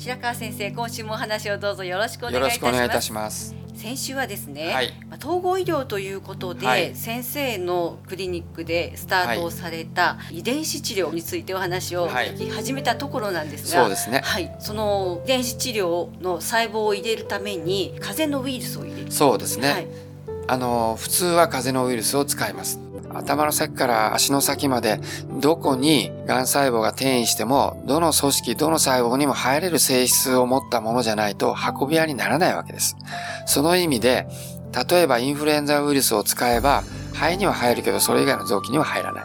白川先生今週もお話をどうぞよろしくお願いいたします。先週はですね、はいまあ統合医療ということで、はい先生のクリニックでスタートをされた遺伝子治療についてお話をはい聞き始めたところなんですが、そうですね。はい、その遺伝子治療の細胞を入れるために風邪のウイルスを入れる。そうですね。はい、あの普通は風邪のウイルスを使います。頭の先から足の先までどこに癌細胞が転移してもどの組織どの細胞にも入れる性質を持ったものじゃないと運び屋にならないわけです。その意味で例えばインフルエンザウイルスを使えば肺には入るけどそれ以外の臓器には入らない。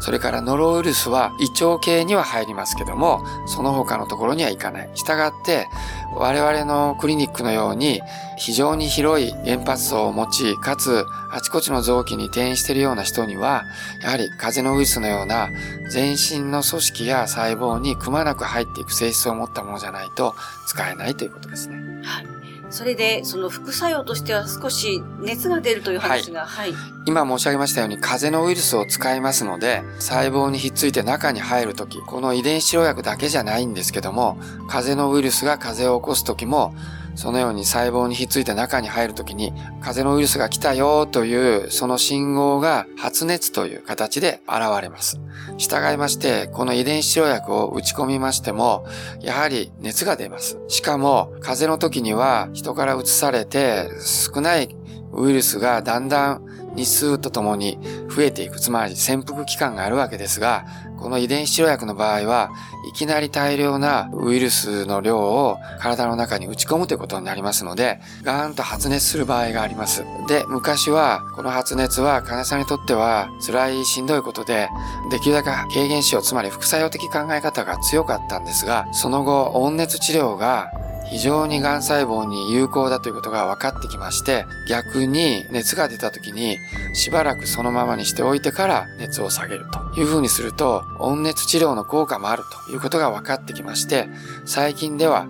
それからノロウイルスは胃腸系には入りますけども、その他のところにはいかない。したがって、我々のクリニックのように非常に広い原発層を持ち、かつあちこちの臓器に転移しているような人には、やはり風邪のウイルスのような全身の組織や細胞にくまなく入っていく性質を持ったものじゃないと使えないということですね。はい。それでその副作用としては少し熱が出るという話が、はい、今申し上げましたように風邪のウイルスを使いますので、細胞にひっついて中に入るとき、この遺伝子治療薬だけじゃないんですけども、風邪のウイルスが風邪を起こすときも、そのように細胞にひっついて中に入るときに、風邪のウイルスが来たよという、その信号が発熱という形で現れます。従いまして、この遺伝子治療薬を打ち込みましても、やはり熱が出ます。しかも、風邪の時には人から移されて少ないウイルスがだんだん日数とともに増えていく。つまり潜伏期間があるわけですが、この遺伝子治療薬の場合は、いきなり大量なウイルスの量を体の中に打ち込むということになりますので、ガーンと発熱する場合があります。で、昔は、この発熱は患者さんにとっては辛いしんどいことで、できるだけ軽減しよう、つまり副作用的考え方が強かったんですが、その後、温熱治療が非常に癌細胞に有効だということが分かってきまして、逆に熱が出た時にしばらくそのままにしておいてから熱を下げるというふうにすると、温熱治療の効果もあるということが分かってきまして、最近では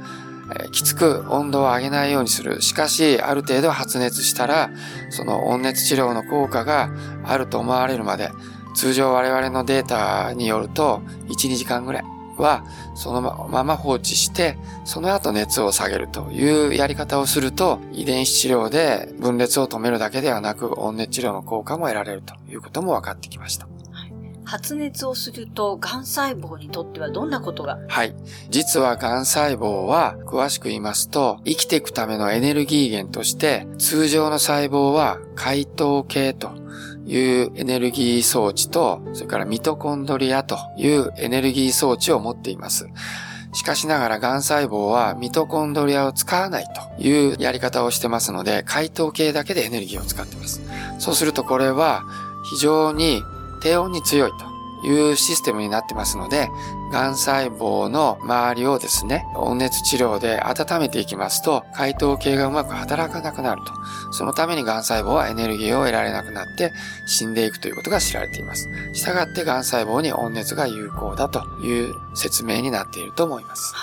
きつく温度を上げないようにする。しかし、ある程度発熱したら、その温熱治療の効果があると思われるまで、通常我々のデータによると、1、2時間ぐらいは、そのまま放置して、その後熱を下げるというやり方をすると、遺伝子治療で分裂を止めるだけではなく、温熱治療の効果も得られるということも分かってきました。発熱をすると癌細胞にとってはどんなことが？はい。実は癌細胞は、詳しく言いますと、生きていくためのエネルギー源として、通常の細胞は解糖系というエネルギー装置と、それからミトコンドリアというエネルギー装置を持っています。しかしながら癌細胞はミトコンドリアを使わないというやり方をしてますので、解糖系だけでエネルギーを使っています。そうするとこれは非常に低温に強いというシステムになってますので、癌細胞の周りをですね、温熱治療で温めていきますと、解糖系がうまく働かなくなると。そのために癌細胞はエネルギーを得られなくなって死んでいくということが知られています。したがって癌細胞に温熱が有効だという説明になっていると思います。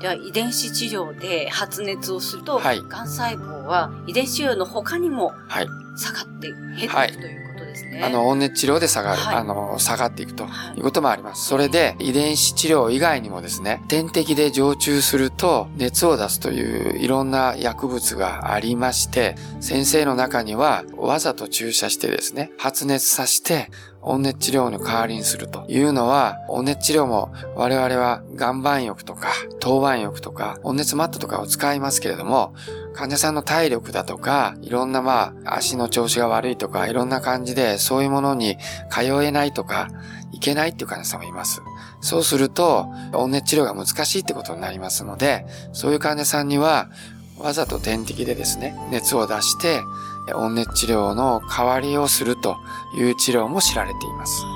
では遺伝子治療で発熱をすると、はい癌細胞は遺伝子治療の他にもはい。下がって減っていく、はいということですね。あの、温熱治療で下がる、はいあの、下がっていくとはいいうこともあります。それで、遺伝子治療以外にもですね、点滴で常駐すると熱を出すといういろんな薬物がありまして、先生の中にはわざと注射してですね、発熱させて、温熱治療の代わりにするというのは、温熱治療も我々は岩盤浴とか、当板浴とか、温熱マットとかを使いますけれども、患者さんの体力だとか、いろんなまあ、足の調子が悪いとか、いろんな感じで、そういうものに通えないとか、いけないっていう患者さんもいます。そうすると、温熱治療が難しいってことになりますので、そういう患者さんには、わざと点滴でですね、熱を出して、温熱治療の代わりをするという治療も知られています。そ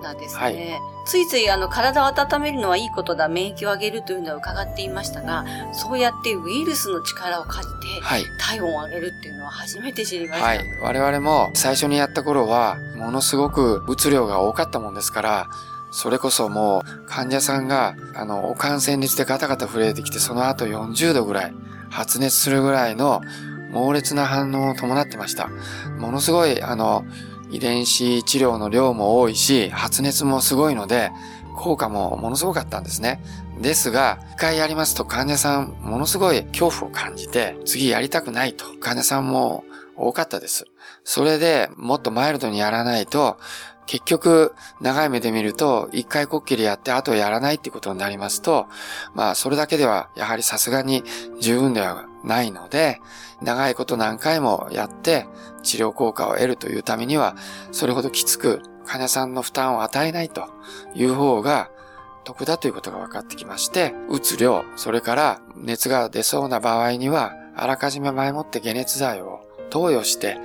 うなんですね。はいついついあの体を温めるのはいいことだ、免疫を上げるというのは伺っていましたが、そうやってウイルスの力を借りてはい。体温を上げるっていうのは初めて知りました。はい。我々も最初にやった頃は、ものすごく物量が多かったもんですから、それこそもう患者さんが、あの、お感染率でガタガタ震えてきて、その後40度ぐらい発熱するぐらいの猛烈な反応を伴ってました。ものすごい、あの、遺伝子治療の量も多いし、発熱もすごいので、効果もものすごかったんですね。ですが、一回やりますと患者さんものすごい恐怖を感じて、次やりたくないと患者さんも多かったです。それでもっとマイルドにやらないと、結局、長い目で見ると、一回こっきりやって、あとやらないってことになりますと、まあ、それだけでは、やはりさすがに十分ではないので、長いこと何回もやって、治療効果を得るというためには、それほどきつく、患者さんの負担を与えないという方が、得だということが分かってきまして、打つ量、それから熱が出そうな場合には、あらかじめ前もって解熱剤を投与して、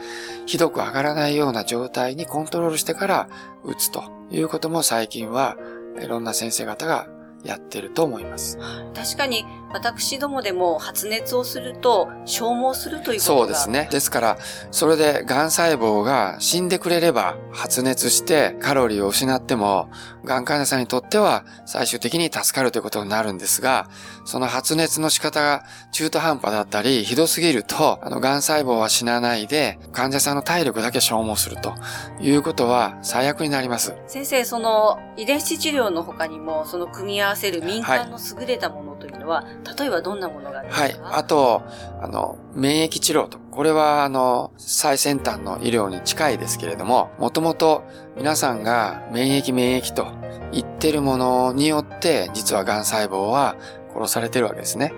ひどく上がらないような状態にコントロールしてから打つということも最近はいろんな先生方がやってると思います。確かに私どもでも発熱をすると消耗するということそうですね。ですから、それで癌細胞が死んでくれれば発熱してカロリーを失っても、癌患者さんにとっては最終的に助かるということになるんですが、その発熱の仕方が中途半端だったり、ひどすぎると、あの、癌細胞は死なないで、患者さんの体力だけ消耗するということは最悪になります。先生、その遺伝子治療の他にも、その組み合わせる民間の優れたものというのは、はい、例えばどんなものがありますか？はい。あと、あの、免疫治療と。これは、あの、最先端の医療に近いですけれども、もともと皆さんが免疫免疫と言ってるものによって、実は癌細胞は殺されてるわけですね。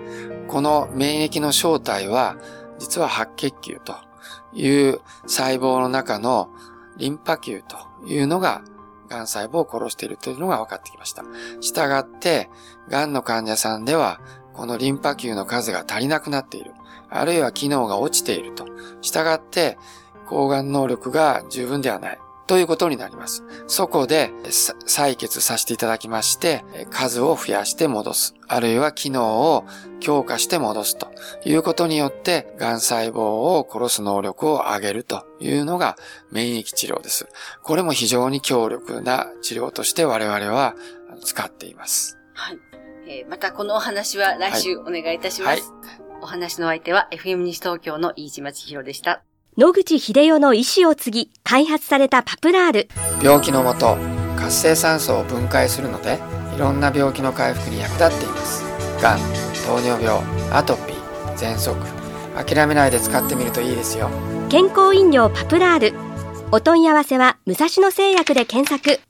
この免疫の正体は、実は白血球という細胞の中のリンパ球というのが癌細胞を殺しているというのが分かってきました。したがって、癌の患者さんでは、このリンパ球の数が足りなくなっている。あるいは機能が落ちていると。したがって、抗がん能力が十分ではない。ということになります。そこで採血させていただきまして、数を増やして戻す。あるいは機能を強化して戻すということによって、癌細胞を殺す能力を上げるというのが免疫治療です。これも非常に強力な治療として我々は使っています。はい。えー、またこのお話は来週お願いいたします。はい。はい、お話の相手は FM 西東京の飯島千尋でした。野口秀夫の意思を継ぎ開発されたパプラール。病気のもと活性酸素を分解するのでいろんな病気の回復に役立っています。がん糖尿病アトピー喘息。諦めないで使ってみるといいですよ。健康飲料パプラール。お問い合わせは武蔵野製薬で検索